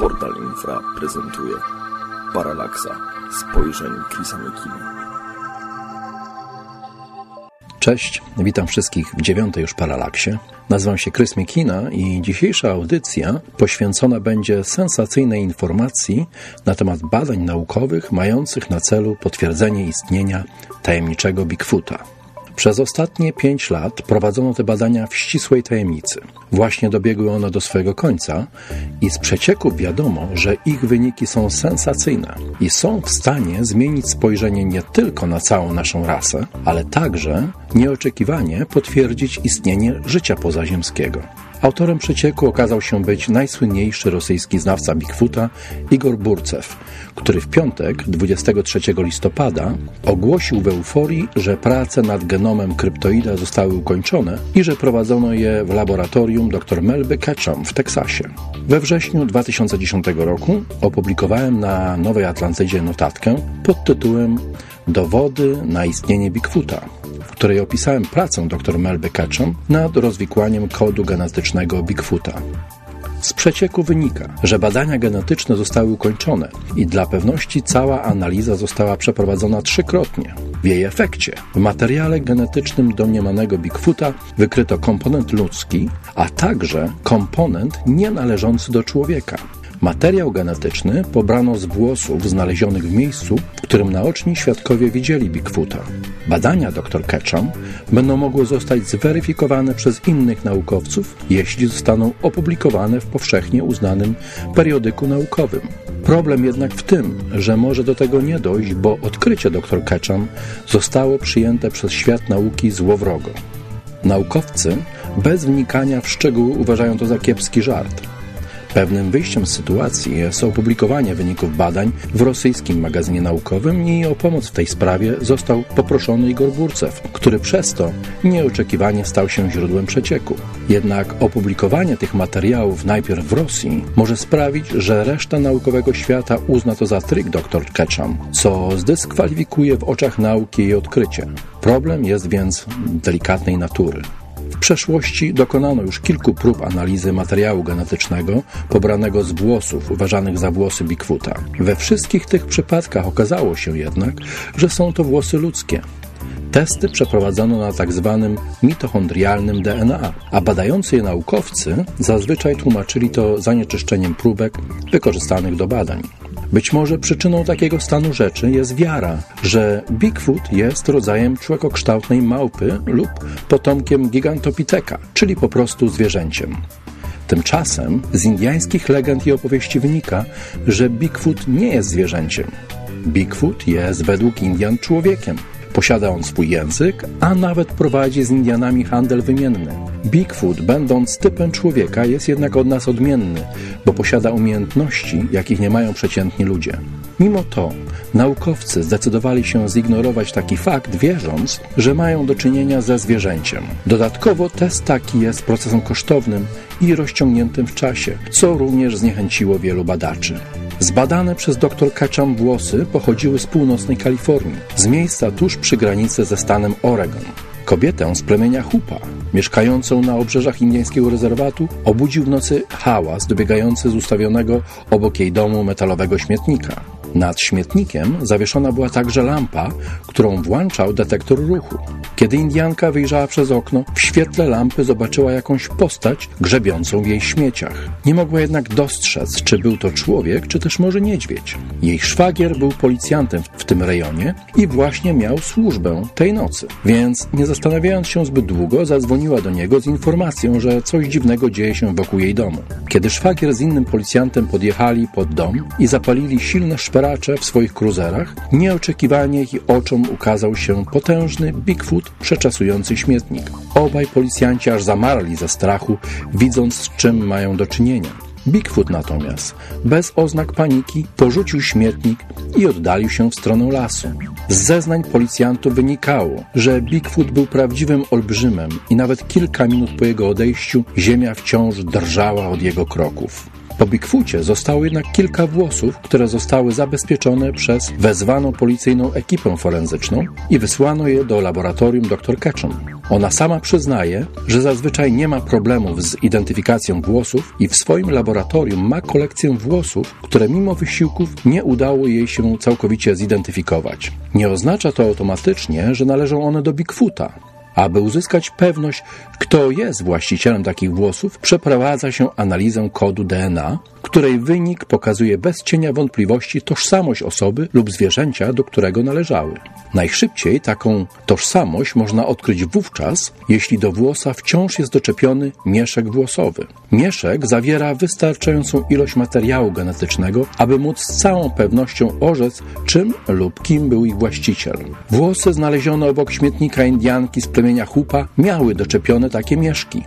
Portal Infra prezentuje Paralaksa spojrzeń Chrisa Mekina. Cześć, witam wszystkich w dziewiątej już Paralaksie. Nazywam się Chris Mekina i dzisiejsza audycja poświęcona będzie sensacyjnej informacji na temat badań naukowych mających na celu potwierdzenie istnienia tajemniczego Bigfoota. Przez ostatnie pięć lat prowadzono te badania w ścisłej tajemnicy. Właśnie dobiegły one do swojego końca i z przecieków wiadomo, że ich wyniki są sensacyjne i są w stanie zmienić spojrzenie nie tylko na całą naszą rasę, ale także nieoczekiwanie potwierdzić istnienie życia pozaziemskiego. Autorem przecieku okazał się być najsłynniejszy rosyjski znawca Bigfoota Igor Burcew, który w piątek, 23 listopada, ogłosił w euforii, że prace nad genomem kryptoida zostały ukończone i że prowadzono je w laboratorium dr Melby Ketchum w Teksasie. We wrześniu 2010 roku opublikowałem na Nowej Atlantydzie notatkę pod tytułem Dowody na istnienie Bigfoota w której opisałem pracę dr Melby Ketchum nad rozwikłaniem kodu genetycznego Bigfoota. Z przecieku wynika, że badania genetyczne zostały ukończone i dla pewności cała analiza została przeprowadzona trzykrotnie. W jej efekcie w materiale genetycznym domniemanego Bigfoota wykryto komponent ludzki, a także komponent nienależący do człowieka, Materiał genetyczny pobrano z włosów znalezionych w miejscu, w którym naoczni świadkowie widzieli Bigfoota. Badania dr Ketchum będą mogły zostać zweryfikowane przez innych naukowców, jeśli zostaną opublikowane w powszechnie uznanym periodyku naukowym. Problem jednak w tym, że może do tego nie dojść, bo odkrycie dr Ketchum zostało przyjęte przez świat nauki złowrogo. Naukowcy bez wnikania w szczegóły uważają to za kiepski żart. Pewnym wyjściem z sytuacji jest opublikowanie wyników badań w rosyjskim magazynie naukowym i o pomoc w tej sprawie został poproszony Igor Burcew, który przez to nieoczekiwanie stał się źródłem przecieku. Jednak opublikowanie tych materiałów najpierw w Rosji może sprawić, że reszta naukowego świata uzna to za trik dr Ketchum, co zdyskwalifikuje w oczach nauki jej odkrycie. Problem jest więc delikatnej natury. W przeszłości dokonano już kilku prób analizy materiału genetycznego pobranego z włosów uważanych za włosy Bigfoota. We wszystkich tych przypadkach okazało się jednak, że są to włosy ludzkie. Testy przeprowadzono na tak zwanym mitochondrialnym DNA, a badający je naukowcy zazwyczaj tłumaczyli to zanieczyszczeniem próbek wykorzystanych do badań. Być może przyczyną takiego stanu rzeczy jest wiara, że Bigfoot jest rodzajem człowiekokształtnej małpy lub potomkiem gigantopiteka, czyli po prostu zwierzęciem. Tymczasem z indiańskich legend i opowieści wynika, że Bigfoot nie jest zwierzęciem. Bigfoot jest według Indian człowiekiem. Posiada on swój język, a nawet prowadzi z Indianami handel wymienny. Bigfoot, będąc typem człowieka, jest jednak od nas odmienny, bo posiada umiejętności, jakich nie mają przeciętni ludzie. Mimo to naukowcy zdecydowali się zignorować taki fakt, wierząc, że mają do czynienia ze zwierzęciem. Dodatkowo test taki jest procesem kosztownym i rozciągniętym w czasie, co również zniechęciło wielu badaczy. Zbadane przez dr Ketchum włosy pochodziły z północnej Kalifornii, z miejsca tuż przy granicy ze stanem Oregon. Kobietę z plemienia Hupa, mieszkającą na obrzeżach indyjskiego rezerwatu, obudził w nocy hałas dobiegający z ustawionego obok jej domu metalowego śmietnika. Nad śmietnikiem zawieszona była także lampa, którą włączał detektor ruchu. Kiedy Indianka wyjrzała przez okno, w świetle lampy zobaczyła jakąś postać grzebiącą w jej śmieciach. Nie mogła jednak dostrzec, czy był to człowiek, czy też może niedźwiedź. Jej szwagier był policjantem w tym rejonie i właśnie miał służbę tej nocy. Więc nie zastanawiając się zbyt długo, zadzwoniła do niego z informacją, że coś dziwnego dzieje się wokół jej domu. Kiedy szwagier z innym policjantem podjechali pod dom i zapalili silne szperacze, szperacze w swoich kruzerach, nieoczekiwanie ich oczom ukazał się potężny Bigfoot przeczasujący śmietnik. Obaj policjanci aż zamarli ze strachu, widząc z czym mają do czynienia. Bigfoot natomiast, bez oznak paniki, porzucił śmietnik i oddalił się w stronę lasu. Z zeznań policjantów wynikało, że Bigfoot był prawdziwym olbrzymem i nawet kilka minut po jego odejściu ziemia wciąż drżała od jego kroków. Po Bigfoocie zostało jednak kilka włosów, które zostały zabezpieczone przez wezwaną policyjną ekipę forenzyczną i wysłano je do laboratorium dr Ketchum. Ona sama przyznaje, że zazwyczaj nie ma problemów z identyfikacją włosów i w swoim laboratorium ma kolekcję włosów, które mimo wysiłków nie udało jej się całkowicie zidentyfikować. Nie oznacza to automatycznie, że należą one do Bigfoota. Aby uzyskać pewność, kto jest właścicielem takich włosów, przeprowadza się analizę kodu DNA, której wynik pokazuje bez cienia wątpliwości tożsamość osoby lub zwierzęcia, do którego należały. Najszybciej taką tożsamość można odkryć wówczas, jeśli do włosa wciąż jest doczepiony mieszek włosowy. Mieszek zawiera wystarczającą ilość materiału genetycznego, aby móc z całą pewnością orzec, czym lub kim był ich właściciel. Włosy znalezione obok śmietnika Indianki z plemienia Hupa miały doczepione takie mieszki.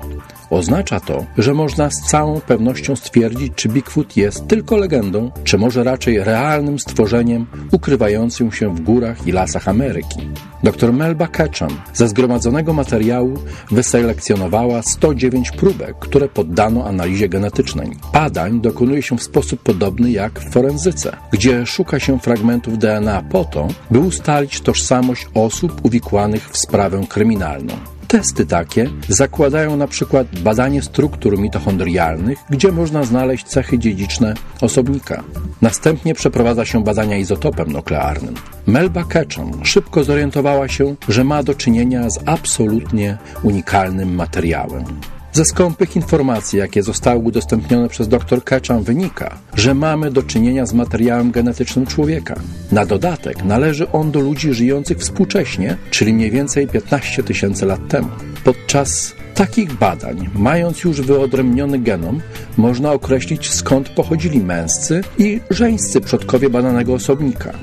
Oznacza to, że można z całą pewnością stwierdzić, czy Bigfoot jest tylko legendą, czy może raczej realnym stworzeniem ukrywającym się w górach i lasach Ameryki. Dr Melba Ketchum ze zgromadzonego materiału wyselekcjonowała 109 próbek, które poddano analizie genetycznej. Badań dokonuje się w sposób podobny jak w forenzyce, gdzie szuka się fragmentów DNA po to, by ustalić tożsamość osób uwikłanych w sprawę kryminalną. Testy takie zakładają na przykład badanie struktur mitochondrialnych, gdzie można znaleźć cechy dziedziczne osobnika. Następnie przeprowadza się badania izotopem nuklearnym. Melba Ketchum szybko zorientowała się, że ma do czynienia z absolutnie unikalnym materiałem. Ze skąpych informacji, jakie zostały udostępnione przez dr Ketchum, wynika, że mamy do czynienia z materiałem genetycznym człowieka. Na dodatek należy on do ludzi żyjących współcześnie, czyli mniej więcej 15 tysięcy lat temu. Podczas takich badań, mając już wyodrębniony genom, można określić skąd pochodzili męscy i żeńscy przodkowie badanego osobnika.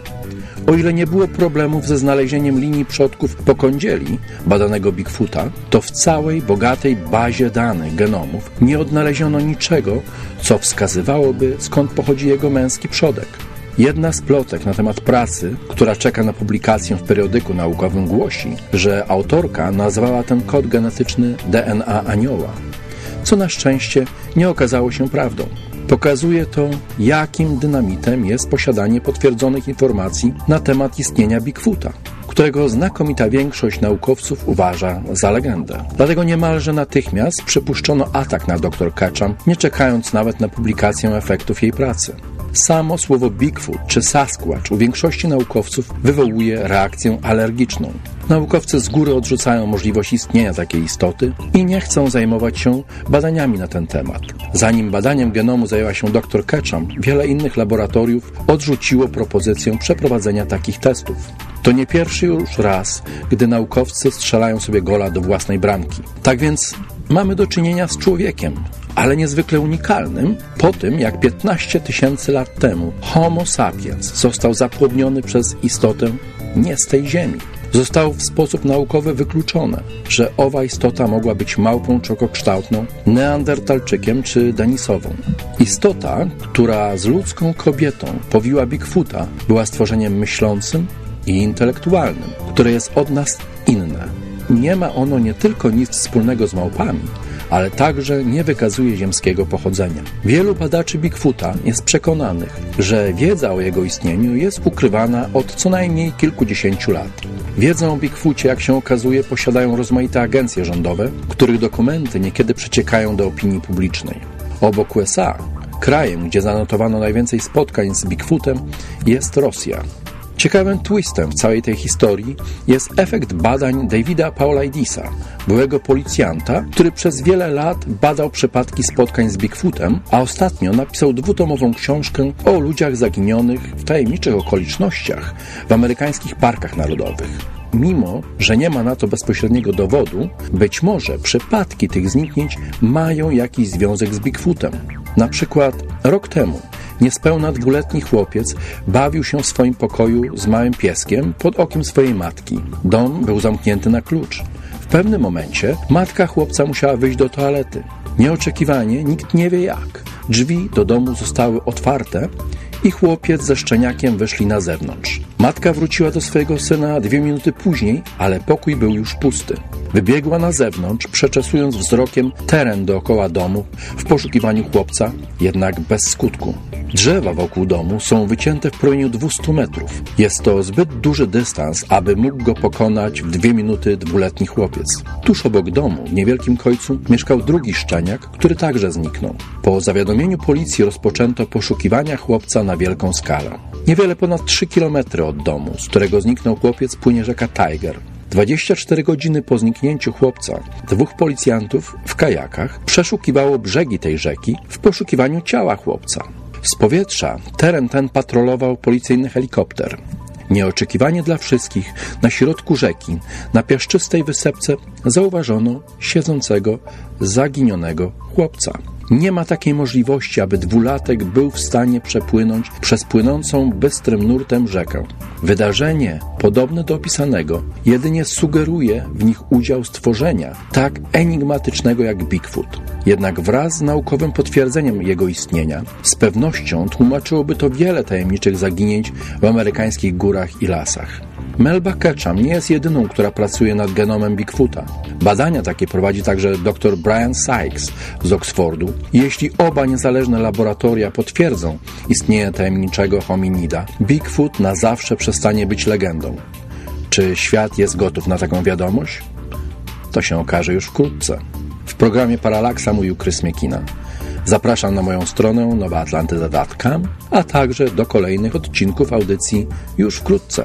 O ile nie było problemów ze znalezieniem linii przodków pokądzieli badanego Bigfoota, to w całej bogatej bazie danych genomów nie odnaleziono niczego, co wskazywałoby skąd pochodzi jego męski przodek. Jedna z plotek na temat pracy, która czeka na publikację w periodyku naukowym, głosi, że autorka nazwała ten kod genetyczny DNA anioła, co na szczęście nie okazało się prawdą. Pokazuje to, jakim dynamitem jest posiadanie potwierdzonych informacji na temat istnienia Bigfoota, którego znakomita większość naukowców uważa za legendę. Dlatego niemalże natychmiast przypuszczono atak na dr Ketchum, nie czekając nawet na publikację efektów jej pracy. Samo słowo Bigfoot czy Sasquatch u większości naukowców wywołuje reakcję alergiczną. Naukowcy z góry odrzucają możliwość istnienia takiej istoty i nie chcą zajmować się badaniami na ten temat. Zanim badaniem genomu zajęła się dr Ketchum, wiele innych laboratoriów odrzuciło propozycję przeprowadzenia takich testów. To nie pierwszy już raz, gdy naukowcy strzelają sobie gola do własnej bramki. Tak więc mamy do czynienia z człowiekiem, ale niezwykle unikalnym, po tym jak 15 tysięcy lat temu Homo sapiens został zapłodniony przez istotę nie z tej ziemi. Zostało w sposób naukowy wykluczone, że owa istota mogła być małpą czokokształtną, neandertalczykiem czy denisową. Istota, która z ludzką kobietą powiła Bigfoota, była stworzeniem myślącym i intelektualnym, które jest od nas. Nie ma ono nie tylko nic wspólnego z małpami, ale także nie wykazuje ziemskiego pochodzenia. Wielu badaczy Bigfoota jest przekonanych, że wiedza o jego istnieniu jest ukrywana od co najmniej kilkudziesięciu lat. Wiedzę o Bigfoocie, jak się okazuje, posiadają rozmaite agencje rządowe, których dokumenty niekiedy przeciekają do opinii publicznej. Obok USA, krajem, gdzie zanotowano najwięcej spotkań z Bigfootem, jest Rosja. Ciekawym twistem w całej tej historii jest efekt badań Davida Paulaidisa, byłego policjanta, który przez wiele lat badał przypadki spotkań z Bigfootem, a ostatnio napisał dwutomową książkę o ludziach zaginionych w tajemniczych okolicznościach w amerykańskich parkach narodowych. Mimo, że nie ma na to bezpośredniego dowodu, być może przypadki tych zniknięć mają jakiś związek z Bigfootem. Na przykład rok temu Niespełna dwuletni chłopiec bawił się w swoim pokoju z małym pieskiem pod okiem swojej matki. Dom był zamknięty na klucz. W pewnym momencie matka chłopca musiała wyjść do toalety. Nieoczekiwanie, nikt nie wie jak. Drzwi do domu zostały otwarte i chłopiec ze szczeniakiem wyszli na zewnątrz. Matka wróciła do swojego syna dwie minuty później, ale pokój był już pusty. Wybiegła na zewnątrz, przeczesując wzrokiem teren dookoła domu w poszukiwaniu chłopca, jednak bez skutku. Drzewa wokół domu są wycięte w promieniu 200 metrów. Jest to zbyt duży dystans, aby mógł go pokonać w dwie minuty dwuletni chłopiec. Tuż obok domu, w niewielkim końcu, mieszkał drugi szczeniak, który także zniknął. Po zawiadomieniu policji rozpoczęto poszukiwania chłopca na wielką skalę. Niewiele ponad 3 km od domu, z którego zniknął chłopiec, płynie rzeka Tiger. 24 godziny po zniknięciu chłopca, dwóch policjantów w kajakach przeszukiwało brzegi tej rzeki w poszukiwaniu ciała chłopca. Z powietrza teren ten patrolował policyjny helikopter. Nieoczekiwanie dla wszystkich, na środku rzeki, na piaszczystej wysepce, zauważono siedzącego, zaginionego chłopca. Nie ma takiej możliwości, aby dwulatek był w stanie przepłynąć przez płynącą bystrym nurtem rzekę. Wydarzenie, podobne do opisanego, jedynie sugeruje w nich udział stworzenia tak enigmatycznego jak Bigfoot. Jednak wraz z naukowym potwierdzeniem jego istnienia, z pewnością tłumaczyłoby to wiele tajemniczych zaginięć w amerykańskich górach i lasach. Melba Ketchum nie jest jedyną, która pracuje nad genomem Bigfoota. Badania takie prowadzi także dr Brian Sykes z Oxfordu. Jeśli oba niezależne laboratoria potwierdzą istnienie tajemniczego hominida, Bigfoot na zawsze przestanie być legendą. Czy świat jest gotów na taką wiadomość? To się okaże już wkrótce. W programie Paralaksa mówił Krys Miekina. Zapraszam na moją stronę nowaatlantyda.com, a także do kolejnych odcinków audycji już wkrótce.